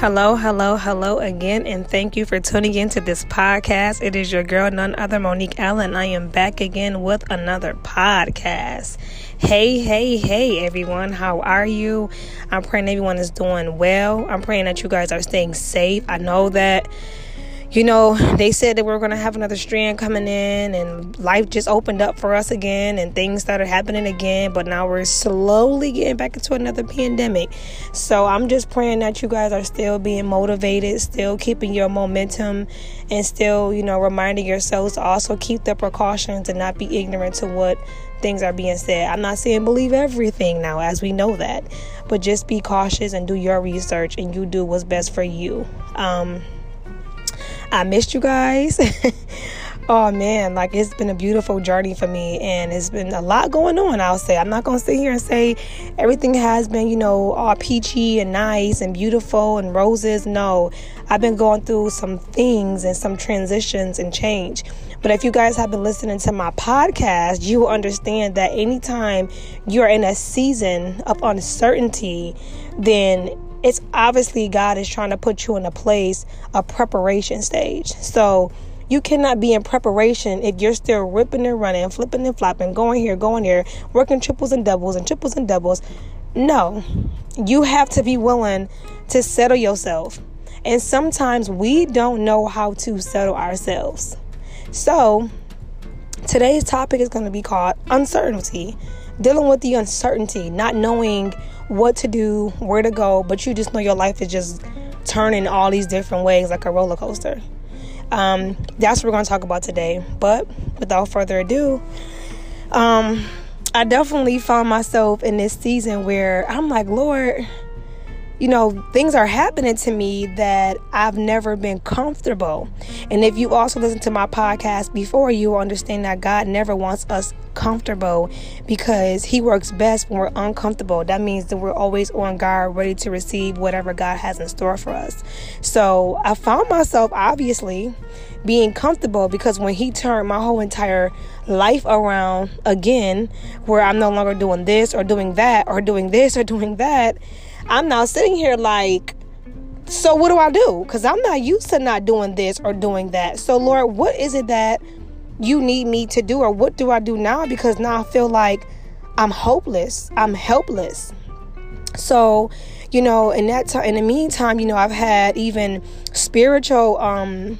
Hello, hello, hello again, and thank you for tuning in to this podcast. It is your girl, none other Monique Allen. I am back again with another podcast. Hey, hey, hey, everyone, how are you? I'm praying everyone is doing well. I'm praying that you guys are staying safe. I know that you know, they said that we are going to have another strand coming in, and life just opened up for us again, and things started happening again. But now we're slowly getting back into another pandemic. So I'm just praying that you guys are still being motivated, still keeping your momentum, and still, you know, reminding yourselves to also keep the precautions and not be ignorant to what things are being said. I'm not saying believe everything now, as we know that, but just be cautious and do your research, and you do what's best for you. Um, I missed you guys. oh man, like it's been a beautiful journey for me and it's been a lot going on, I'll say. I'm not going to sit here and say everything has been, you know, all peachy and nice and beautiful and roses. No, I've been going through some things and some transitions and change. But if you guys have been listening to my podcast, you will understand that anytime you're in a season of uncertainty, then it's obviously God is trying to put you in a place, a preparation stage. So you cannot be in preparation if you're still ripping and running, flipping and flopping, going here, going there, working triples and doubles and triples and doubles. No, you have to be willing to settle yourself. And sometimes we don't know how to settle ourselves. So today's topic is going to be called uncertainty. Dealing with the uncertainty, not knowing what to do, where to go, but you just know your life is just turning all these different ways like a roller coaster. Um, that's what we're going to talk about today. But without further ado, um, I definitely found myself in this season where I'm like, Lord, you know, things are happening to me that I've never been comfortable. And if you also listen to my podcast before, you understand that God never wants us comfortable because He works best when we're uncomfortable. That means that we're always on guard, ready to receive whatever God has in store for us. So I found myself obviously being comfortable because when He turned my whole entire life around again, where I'm no longer doing this or doing that or doing this or doing that I'm now sitting here like, so what do I do? Because I'm not used to not doing this or doing that. So, Lord, what is it that you need me to do, or what do I do now? Because now I feel like I'm hopeless, I'm helpless. So, you know, in that time, in the meantime, you know, I've had even spiritual, um,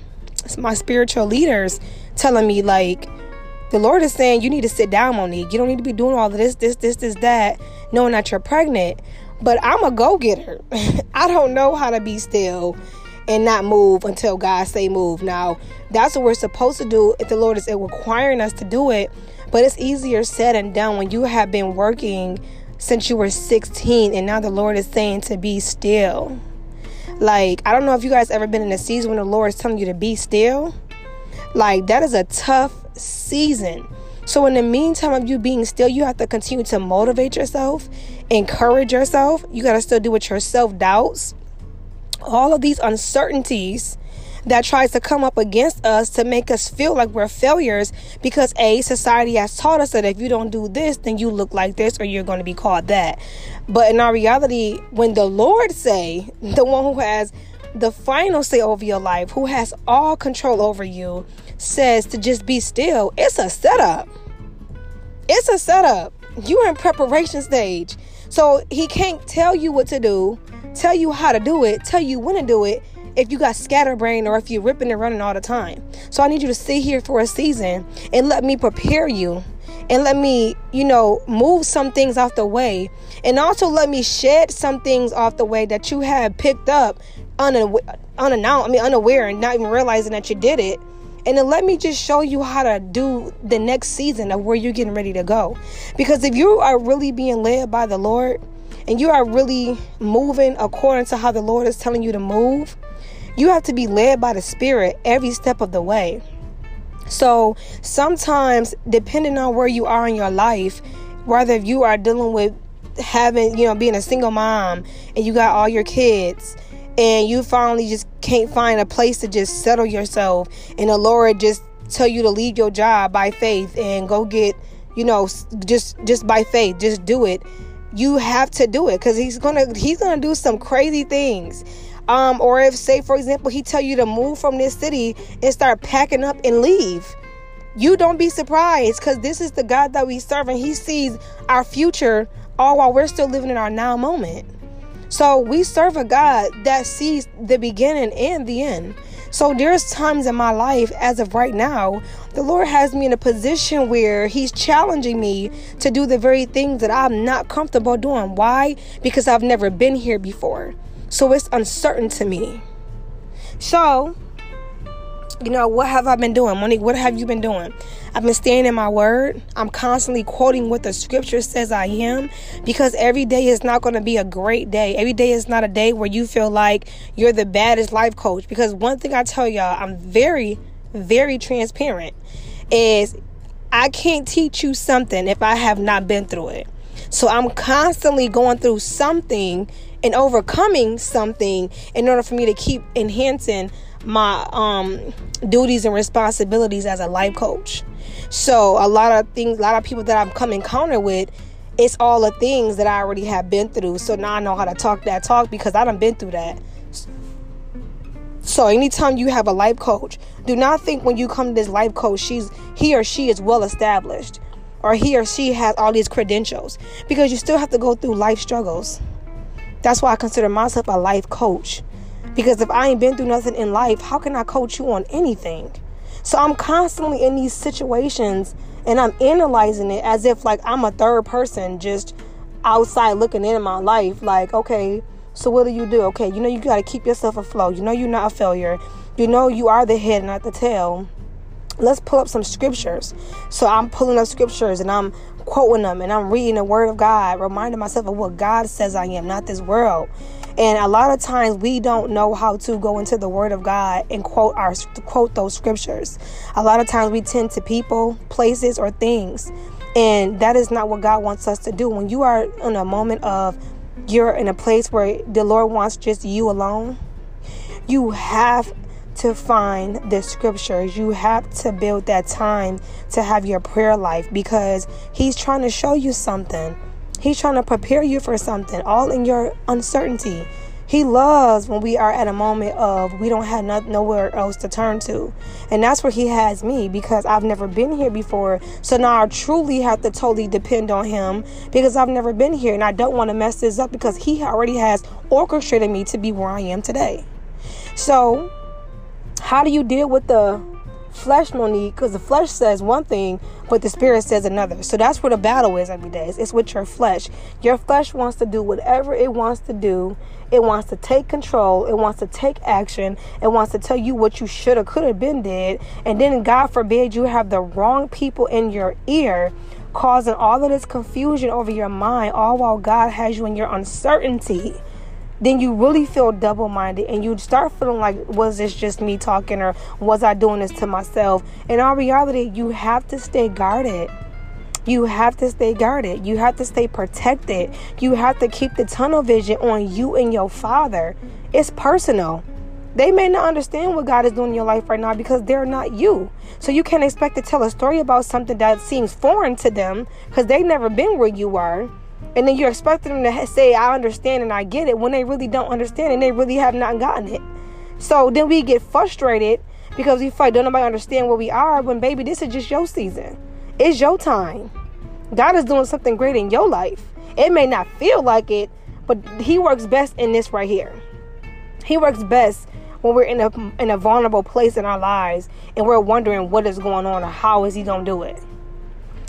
my spiritual leaders telling me like, the Lord is saying you need to sit down, Monique. You don't need to be doing all this, this, this, this, that, knowing that you're pregnant. But I'm a go getter. I don't know how to be still and not move until God say move. Now, that's what we're supposed to do if the Lord is requiring us to do it. But it's easier said and done when you have been working since you were 16 and now the Lord is saying to be still. Like, I don't know if you guys ever been in a season when the Lord is telling you to be still. Like, that is a tough season. So, in the meantime of you being still, you have to continue to motivate yourself, encourage yourself. You got to still deal with your self doubts, all of these uncertainties that tries to come up against us to make us feel like we're failures because a society has taught us that if you don't do this then you look like this or you're going to be called that but in our reality when the lord say the one who has the final say over your life who has all control over you says to just be still it's a setup it's a setup. You're in preparation stage. So he can't tell you what to do, tell you how to do it, tell you when to do it if you got scatterbrain or if you're ripping and running all the time. So I need you to sit here for a season and let me prepare you and let me, you know, move some things off the way and also let me shed some things off the way that you had picked up unaware, unannounced, I mean unaware and not even realizing that you did it and then let me just show you how to do the next season of where you're getting ready to go. Because if you are really being led by the Lord and you are really moving according to how the Lord is telling you to move, you have to be led by the Spirit every step of the way. So sometimes, depending on where you are in your life, whether you are dealing with having, you know, being a single mom and you got all your kids and you finally just can't find a place to just settle yourself and the lord just tell you to leave your job by faith and go get you know just just by faith just do it you have to do it because he's gonna he's gonna do some crazy things Um, or if, say, for example, he tell you to move from this city and start packing up and leave. You don't be surprised because this is the God that we serve and he sees our future all while we're still living in our now moment. So we serve a God that sees the beginning and the end. So there's times in my life, as of right now, the Lord has me in a position where He's challenging me to do the very things that I'm not comfortable doing. Why? Because I've never been here before. So it's uncertain to me. So, you know, what have I been doing? Monique, what have you been doing? I've been staying in my word. I'm constantly quoting what the scripture says I am because every day is not going to be a great day. Every day is not a day where you feel like you're the baddest life coach. Because one thing I tell y'all, I'm very, very transparent, is I can't teach you something if I have not been through it. So I'm constantly going through something and overcoming something in order for me to keep enhancing my um duties and responsibilities as a life coach. So a lot of things, a lot of people that I've come encounter with, it's all the things that I already have been through. So now I know how to talk that talk because I done been through that. So anytime you have a life coach, do not think when you come to this life coach, she's he or she is well established or he or she has all these credentials because you still have to go through life struggles. That's why I consider myself a life coach. Because if I ain't been through nothing in life, how can I coach you on anything? So I'm constantly in these situations and I'm analyzing it as if like I'm a third person just outside looking in my life. Like, okay, so what do you do? Okay, you know you gotta keep yourself afloat. You know you're not a failure. You know you are the head, not the tail. Let's pull up some scriptures. So I'm pulling up scriptures and I'm quoting them and I'm reading the word of God, reminding myself of what God says I am, not this world. And a lot of times we don't know how to go into the Word of God and quote our quote those scriptures. A lot of times we tend to people, places, or things, and that is not what God wants us to do. When you are in a moment of you're in a place where the Lord wants just you alone, you have to find the scriptures. You have to build that time to have your prayer life because He's trying to show you something. He's trying to prepare you for something, all in your uncertainty. He loves when we are at a moment of we don't have no, nowhere else to turn to. And that's where he has me because I've never been here before. So now I truly have to totally depend on him because I've never been here and I don't want to mess this up because he already has orchestrated me to be where I am today. So, how do you deal with the flesh, Monique, because the flesh says one thing, but the spirit says another. So that's where the battle is every day. It's, with your flesh. Your flesh wants to do whatever it wants to do. It wants to take control. It wants to take action. It wants to tell you what you should have, could have been did. And then, God forbid, you have the wrong people in your ear causing all of this confusion over your mind, all while God has you in your uncertainty then you really feel double minded and you start feeling like, was this just me talking or was I doing this to myself? In all reality, you have to stay guarded. You have to stay guarded. You have to stay protected. You have to keep the tunnel vision on you and your father. It's personal. They may not understand what God is doing in your life right now because they're not you. So you can't expect to tell a story about something that seems foreign to them because they've never been where you are. And then you're expecting them to say, I understand and I get it when they really don't understand and they really have not gotten it. So then we get frustrated because we like don't nobody understand where we are when baby, this is just your season. It's your time. God is doing something great in your life. It may not feel like it, but he works best in this right here. He works best when we're in a in a vulnerable place in our lives and we're wondering what is going on or how is he going to do it.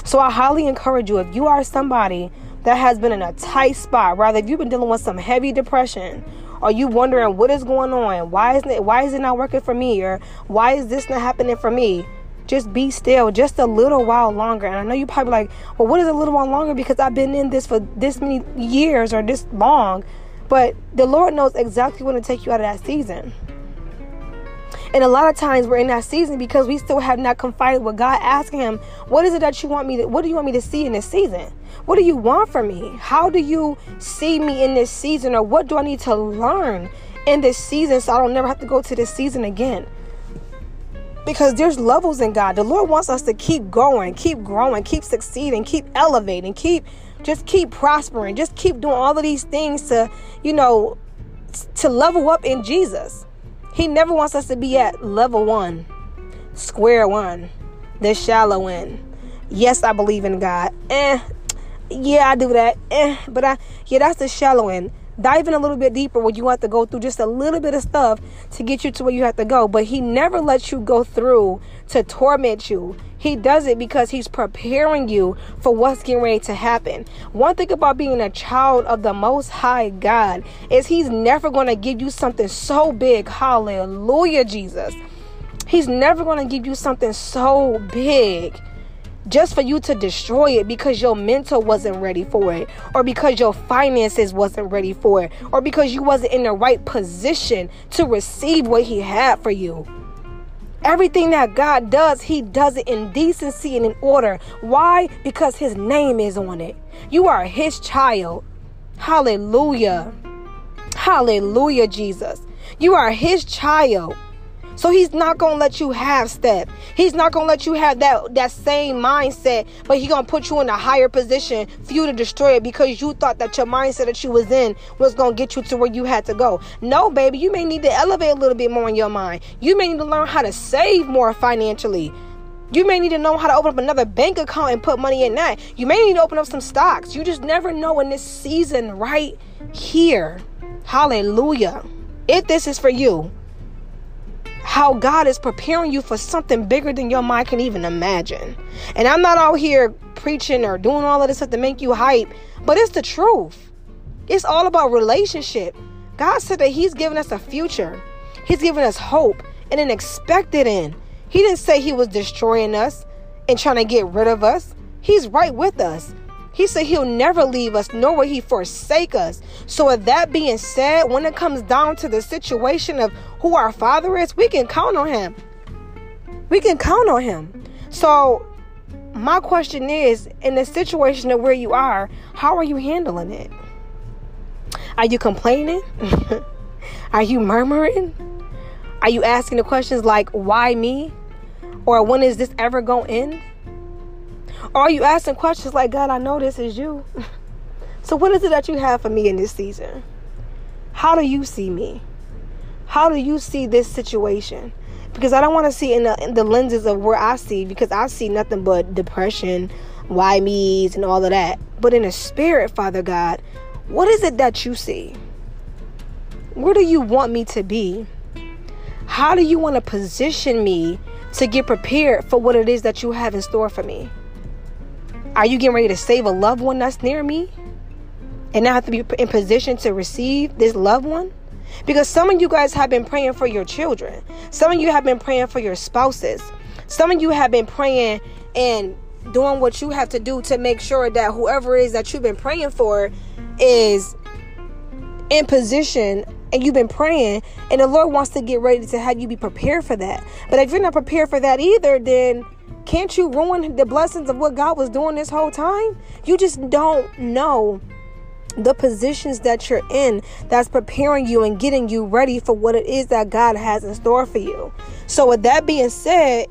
So I highly encourage you if you are somebody that has been in a tight spot, rather if you've been dealing with some heavy depression, or you wondering what is going on, why isn't it why is it not working for me, or why is this not happening for me? Just be still just a little while longer. And I know you probably like, well, what is a little while longer? Because I've been in this for this many years or this long. But the Lord knows exactly when to take you out of that season. And a lot of times we're in that season because we still have not confided with God, asking Him, What is it that you want me to, what do you want me to see in this season? What do you want from me? How do you see me in this season? Or what do I need to learn in this season so I don't never have to go to this season again? Because there's levels in God. The Lord wants us to keep going, keep growing, keep succeeding, keep elevating, keep just keep prospering, just keep doing all of these things to, you know, to level up in Jesus. He never wants us to be at level one, square one, the shallow end. Yes, I believe in God. Eh, yeah, I do that. Eh, but I, yeah, that's the shallow end diving a little bit deeper where you have to go through just a little bit of stuff to get you to where you have to go. But he never lets you go through to torment you. He does it because he's preparing you for what's getting ready to happen. One thing about being a child of the Most High God is he's never going to give you something so big. Hallelujah, Jesus. He's never going to give you something so big just for you to destroy it because your mental wasn't ready for it or because your finances wasn't ready for it or because you wasn't in the right position to receive what he had for you. Everything that god does he does it in decency and in order. Why? Because his name is on it. You are his child. Hallelujah. Hallelujah jesus. You are his child so he's not gonna let you have step. He's not gonna let you have that that same mindset, but he's gonna put you in a higher position for you to destroy it because you thought that your mindset that you was in was gonna get you to where you had to go. No, baby, you may need to elevate a little bit more in your mind. You may need to learn how to save more financially. You may need to know how to open up another bank account and put money in that. You may need to open up some stocks. You just never know in this season right here. Hallelujah. If this is for you, how God is preparing you for something bigger than your mind can even imagine. And I'm not out here preaching or doing all of this stuff to make you hype, but it's the truth. It's all about relationship. God said that He's given us a future, He's given us hope and an expected end. He didn't say He was destroying us and trying to get rid of us. He's right with us. He said he'll never leave us, nor will he forsake us. So, with that being said, when it comes down to the situation of who our father is, we can count on him. We can count on him. So, my question is in the situation of where you are, how are you handling it? Are you complaining? are you murmuring? Are you asking the questions like, why me? Or when is this ever going to end? Or are you asking questions like, God, I know this is you. so, what is it that you have for me in this season? How do you see me? How do you see this situation? Because I don't want to see in the, in the lenses of where I see, because I see nothing but depression, why me's, and all of that. But in the spirit, Father God, what is it that you see? Where do you want me to be? How do you want to position me to get prepared for what it is that you have in store for me? Are you getting ready to save a loved one that's near me? And I have to be in position to receive this loved one? Because some of you guys have been praying for your children. Some of you have been praying for your spouses. Some of you have been praying and doing what you have to do to make sure that whoever it is that you've been praying for is in position and you've been praying and the Lord wants to get ready to have you be prepared for that. But if you're not prepared for that either, then can't you ruin the blessings of what God was doing this whole time? You just don't know the positions that you're in that's preparing you and getting you ready for what it is that God has in store for you. So, with that being said,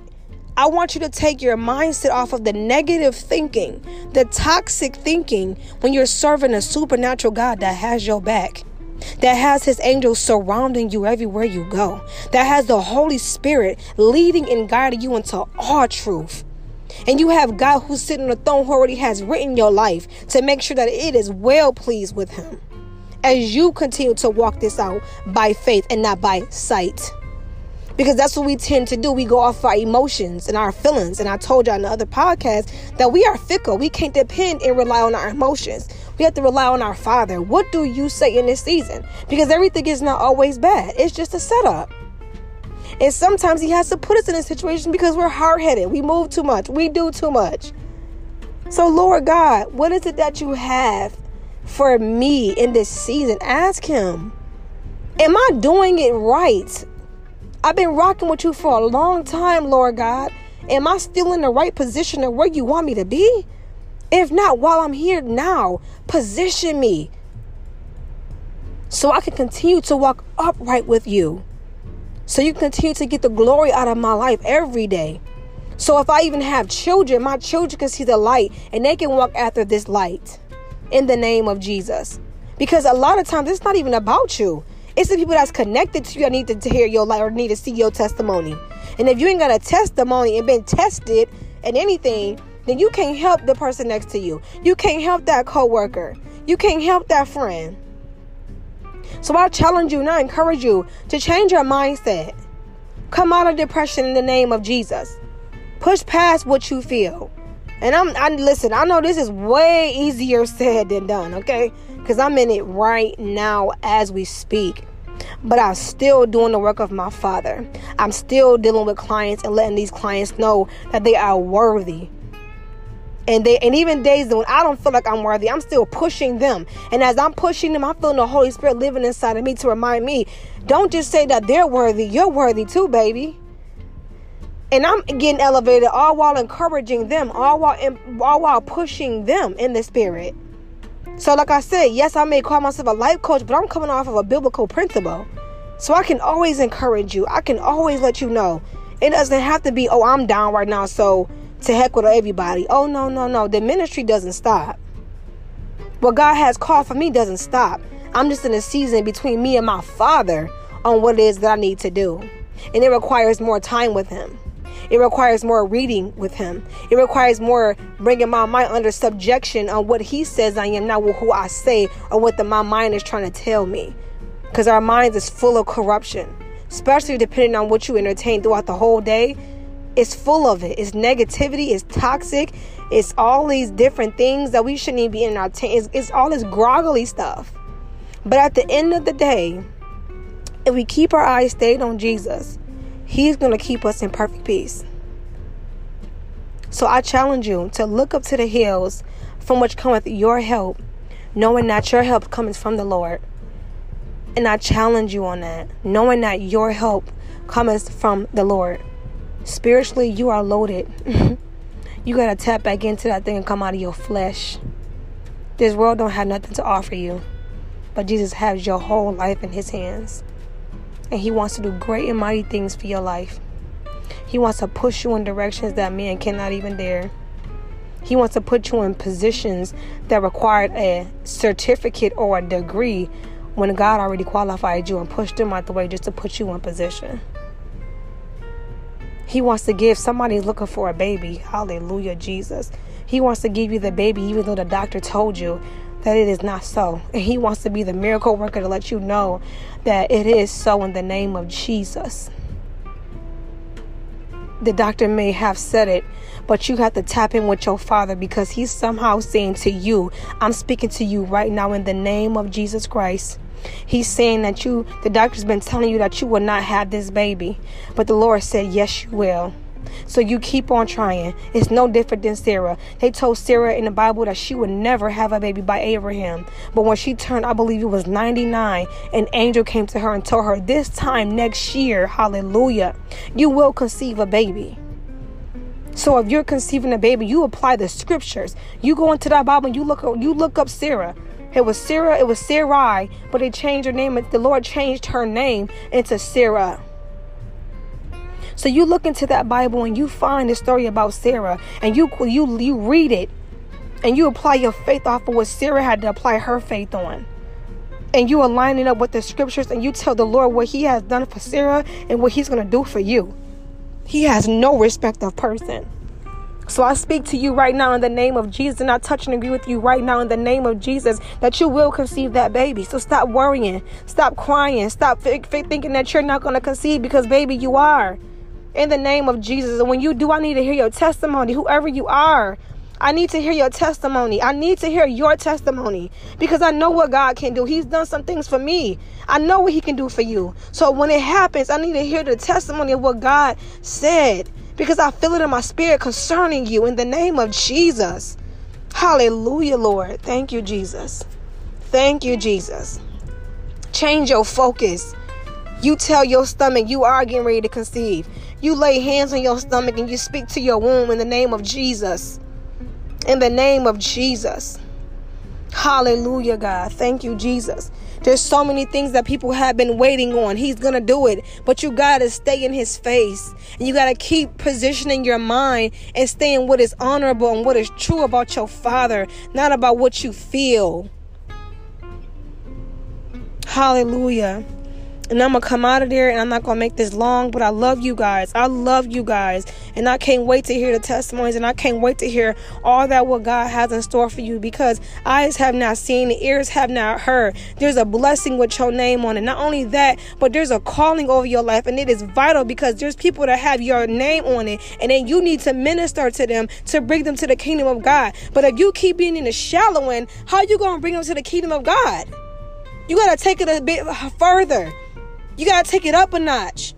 I want you to take your mindset off of the negative thinking, the toxic thinking when you're serving a supernatural God that has your back that has his angels surrounding you everywhere you go, that has the Holy Spirit leading and guiding you into all truth. And you have God who's sitting on the throne who already has written your life to make sure that it is well pleased with him. As you continue to walk this out by faith and not by sight. Because that's what we tend to do. We go off our emotions and our feelings. And I told y'all in the other podcast that we are fickle. We can't depend and rely on our emotions. We have to rely on our Father. What do you say in this season? Because everything is not always bad, it's just a setup. And sometimes He has to put us in a situation because we're hard headed. We move too much, we do too much. So, Lord God, what is it that you have for me in this season? Ask Him. Am I doing it right? I've been rocking with you for a long time, Lord God. Am I still in the right position of where you want me to be? If not, while I'm here now, position me so I can continue to walk upright with you. So you continue to get the glory out of my life every day. So if I even have children, my children can see the light and they can walk after this light in the name of Jesus. Because a lot of times it's not even about you. It's the people that's connected to you that need to hear your life or need to see your testimony. And if you ain't got a testimony and been tested and anything, then you can't help the person next to you. You can't help that coworker. You can't help that friend. So I challenge you and I encourage you to change your mindset. Come out of depression in the name of Jesus. Push past what you feel. And I'm I listen, I know this is way easier said than done, okay? Cuz I'm in it right now as we speak. But I'm still doing the work of my Father. I'm still dealing with clients and letting these clients know that they are worthy and they and even days when I don't feel like I'm worthy, I'm still pushing them. And as I'm pushing them, I'm feeling the Holy Spirit living inside of me to remind me, don't just say that they're worthy, you're worthy too, baby. And I'm getting elevated all while encouraging them, all while all while pushing them in the spirit. So, like I said, yes, I may call myself a life coach, but I'm coming off of a biblical principle. So I can always encourage you. I can always let you know. It doesn't have to be, oh, I'm down right now, so to heck with everybody. Oh, no, no, no. The ministry doesn't stop. What God has called for me doesn't stop. I'm just in a season between me and my Father on what it is that I need to do. And it requires more time with Him. It requires more reading with Him. It requires more bringing my mind under subjection on what He says I am, not who I say or what the, my mind is trying to tell me. Because our minds is full of corruption, especially depending on what you entertain throughout the whole day it's full of it. It's negativity. It's toxic. It's all these different things that we shouldn't even be in our tank. It's, it's all this groggly stuff. But at the end of the day, if we keep our eyes stayed on Jesus, He's going to keep us in perfect peace. So I challenge you to look up to the hills from which cometh your help, knowing that your help comes from the Lord. And I challenge you on that, knowing that your help comes from the Lord. Spiritually, you are loaded. you got to tap back into that thing and come out of your flesh. This world don't have nothing to offer you. But Jesus has your whole life in his hands. And he wants to do great and mighty things for your life. He wants to push you in directions that man cannot even dare. He wants to put you in positions that required a certificate or a degree when God already qualified you and pushed them out the way just to put you in position. He wants to give somebody looking for a baby. Hallelujah, Jesus. He wants to give you the baby even though the doctor told you that it is not so. And he wants to be the miracle worker to let you know that it is so in the name of Jesus. The doctor may have said it, but you have to tap in with your father because he's somehow saying to you, I'm speaking to you right now in the name of Jesus Christ. He's saying that you, the doctor's been telling you that you will not have this baby, but the Lord said, Yes, you will. So you keep on trying. It's no different than Sarah. They told Sarah in the Bible that she would never have a baby by Abraham. But when she turned, I believe it was 99, an angel came to her and told her, This time next year, hallelujah, you will conceive a baby. So if you're conceiving a baby, you apply the scriptures. You go into that Bible and you look you look up Sarah. It was Sarah, it was Sarai, but they changed her name. The Lord changed her name into Sarah. So you look into that Bible and you find the story about Sarah and you you you read it and you apply your faith off of what Sarah had to apply her faith on. And you align it up with the scriptures and you tell the Lord what he has done for Sarah and what he's going to do for you. He has no respect of person. So I speak to you right now in the name of Jesus, and I touch and agree with you right now in the name of Jesus that you will conceive that baby. So stop worrying, stop crying, stop f- f- thinking that you're not going to conceive because, baby, you are. In the name of Jesus. And when you do, I need to hear your testimony, whoever you are. I need to hear your testimony. I need to hear your testimony because I know what God can do. He's done some things for me. I know what He can do for you. So when it happens, I need to hear the testimony of what God said because I feel it in my spirit concerning you in the name of Jesus. Hallelujah, Lord. Thank you, Jesus. Thank you, Jesus. Change your focus. You tell your stomach you are getting ready to conceive. You lay hands on your stomach and you speak to your womb in the name of Jesus. In the name of Jesus. Hallelujah, God. Thank you, Jesus. There's so many things that people have been waiting on. He's going to do it. But you got to stay in his face. And you got to keep positioning your mind and staying what is honorable and what is true about your father, not about what you feel. Hallelujah. And I'm gonna come out of there and I'm not gonna make this long, but I love you guys. I love you guys. And I can't wait to hear the testimonies and I can't wait to hear all that what God has in store for you because eyes have not seen, ears have not heard. There's a blessing with your name on it. Not only that, but there's a calling over your life, and it is vital because there's people that have your name on it, and then you need to minister to them to bring them to the kingdom of God. But if you keep being in the shallow end, how you gonna bring them to the kingdom of God? You gotta take it a bit further. You got to take it up a notch.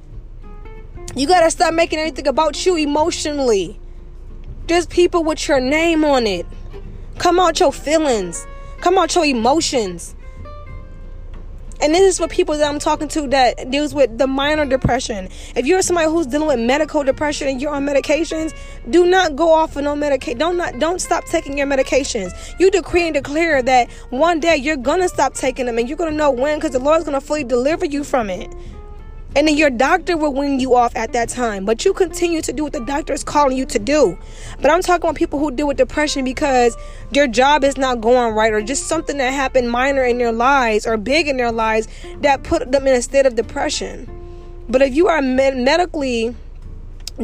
You got to stop making anything about you emotionally. There's people with your name on it. Come out your feelings. Come out your emotions. And this is for people that I'm talking to that deals with the minor depression. If you're somebody who's dealing with medical depression and you're on medications, do not go off of no medication. Don't not don't stop taking your medications. You decree and declare that one day you're gonna stop taking them and you're gonna know when because the Lord's gonna fully deliver you from it. And then your doctor will wean you off at that time. But you continue to do what the doctor is calling you to do. But I'm talking about people who deal with depression because their job is not going right or just something that happened minor in their lives or big in their lives that put them in a state of depression. But if you are med- medically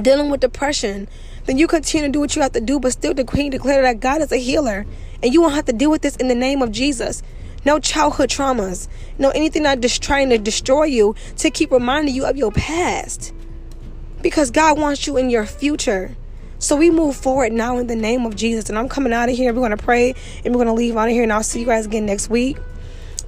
dealing with depression, then you continue to do what you have to do, but still and declare that God is a healer. And you won't have to deal with this in the name of Jesus no childhood traumas, no anything that just trying to destroy you to keep reminding you of your past. Because God wants you in your future. So we move forward now in the name of Jesus. And I'm coming out of here. We're going to pray and we're going to leave out of here. And I'll see you guys again next week.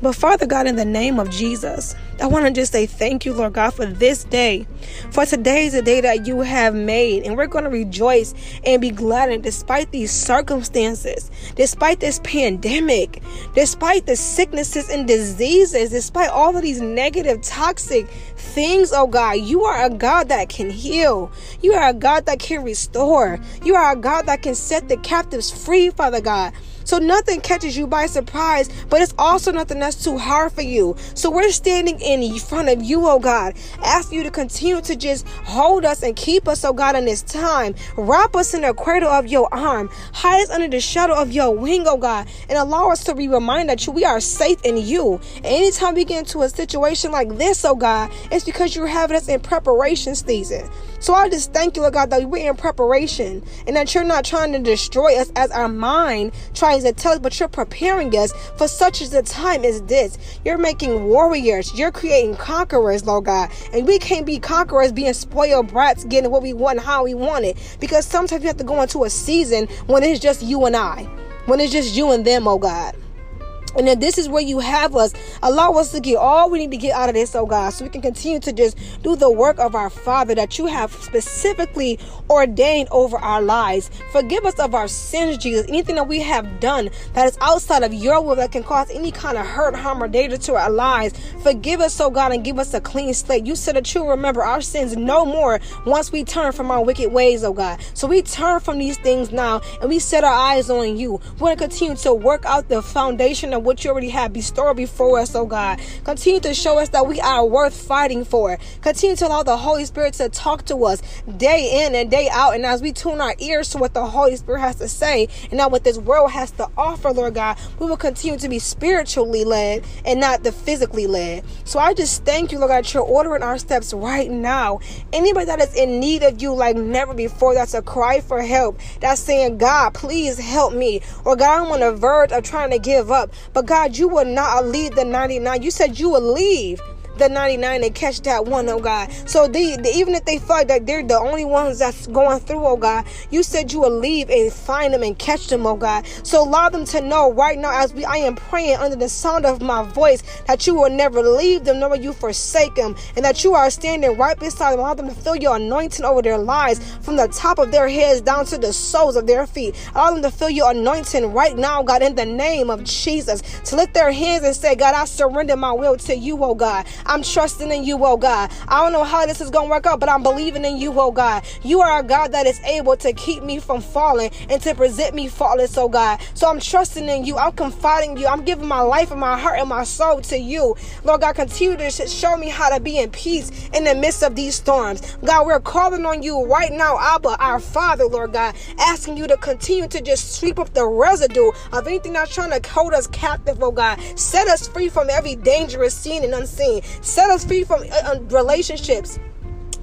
But Father God, in the name of Jesus, I want to just say thank you, Lord God, for this day. For today is a day that you have made, and we're going to rejoice and be glad in despite these circumstances, despite this pandemic, despite the sicknesses and diseases, despite all of these negative, toxic things, oh God, you are a God that can heal. You are a God that can restore. You are a God that can set the captives free, Father God. So nothing catches you by surprise, but it's also nothing that's too hard for you. So we're standing in front of you, oh God, ask you to continue to just hold us and keep us, oh God, in this time. Wrap us in the cradle of your arm, hide us under the shadow of your wing, oh God, and allow us to be reminded that we are safe in you. And anytime we get into a situation like this, oh God, it's because you're having us in preparation season. So I just thank you, Lord God, that we're in preparation and that you're not trying to destroy us as our mind tries to tell us, but you're preparing us for such as a time as this. You're making warriors, you're creating conquerors, Lord God. And we can't be conquerors being spoiled brats, getting what we want and how we want it. Because sometimes you have to go into a season when it's just you and I, when it's just you and them, oh God. And then this is where you have us. Allow us to get all we need to get out of this, oh God, so we can continue to just do the work of our Father that you have specifically ordained over our lives. Forgive us of our sins, Jesus. Anything that we have done that is outside of your will that can cause any kind of hurt, harm, or danger to our lives. Forgive us, oh God, and give us a clean slate. You said that you remember our sins no more once we turn from our wicked ways, oh God. So we turn from these things now and we set our eyes on you. We're going to continue to work out the foundation of what you already have bestowed before us, oh God. Continue to show us that we are worth fighting for. Continue to allow the Holy Spirit to talk to us day in and day out. And as we tune our ears to what the Holy Spirit has to say and not what this world has to offer, Lord God, we will continue to be spiritually led and not the physically led. So I just thank you, Lord God, you're ordering our steps right now. Anybody that is in need of you like never before, that's a cry for help. That's saying, God, please help me. Or God, I'm on the verge of trying to give up. But God, you will not leave the 99. You said you will leave the 99 and catch that one, oh God. So they, they, even if they feel that they're the only ones that's going through, oh God, you said you will leave and find them and catch them, oh God. So allow them to know right now as we I am praying under the sound of my voice that you will never leave them, nor will you forsake them, and that you are standing right beside them. Allow them to feel your anointing over their lives from the top of their heads down to the soles of their feet. Allow them to feel your anointing right now, God, in the name of Jesus. To lift their hands and say, God, I surrender my will to you, oh God. I'm trusting in you, oh God. I don't know how this is going to work out, but I'm believing in you, oh God. You are a God that is able to keep me from falling and to present me faultless, oh God. So I'm trusting in you. I'm confiding you. I'm giving my life and my heart and my soul to you. Lord God, continue to show me how to be in peace in the midst of these storms. God, we're calling on you right now, Abba, our Father, Lord God, asking you to continue to just sweep up the residue of anything that's trying to hold us captive, oh God. Set us free from every dangerous seen and unseen. Set us free from uh, uh relationships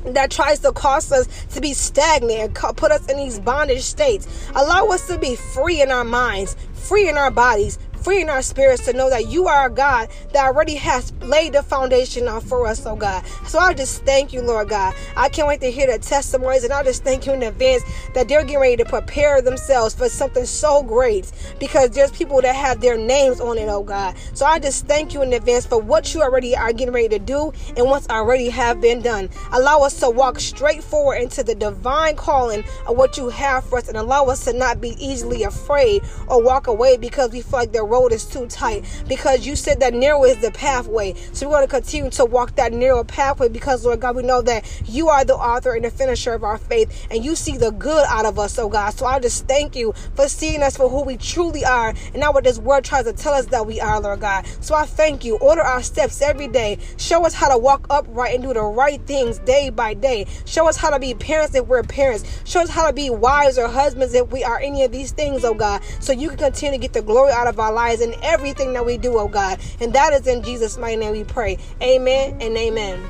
that tries to cause us to be stagnant and put us in these bondage states. Allow us to be free in our minds, free in our bodies, freeing our spirits to know that you are a God that already has laid the foundation out for us, oh God. So I just thank you, Lord God. I can't wait to hear the testimonies, and I just thank you in advance that they're getting ready to prepare themselves for something so great because there's people that have their names on it, oh God. So I just thank you in advance for what you already are getting ready to do and what's already have been done. Allow us to walk straight forward into the divine calling of what you have for us and allow us to not be easily afraid or walk away because we feel like the road is too tight because you said that narrow is the pathway. So we're going to continue to walk that narrow pathway because, Lord God, we know that you are the author and the finisher of our faith and you see the good out of us, oh God. So I just thank you for seeing us for who we truly are and not what this world tries to tell us that we are, Lord God. So I thank you. Order our steps every day. Show us how to walk upright and do the right things day by day. Show us how to be parents if we're parents. Show us how to be wives or husbands if we are any of these things, oh God. So you can continue to get the glory out of our lives in everything that we do, oh God. And that is in Jesus' mighty name we pray. Amen and amen.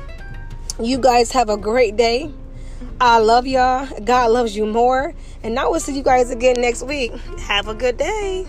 You guys have a great day. I love y'all. God loves you more. And I will see you guys again next week. Have a good day.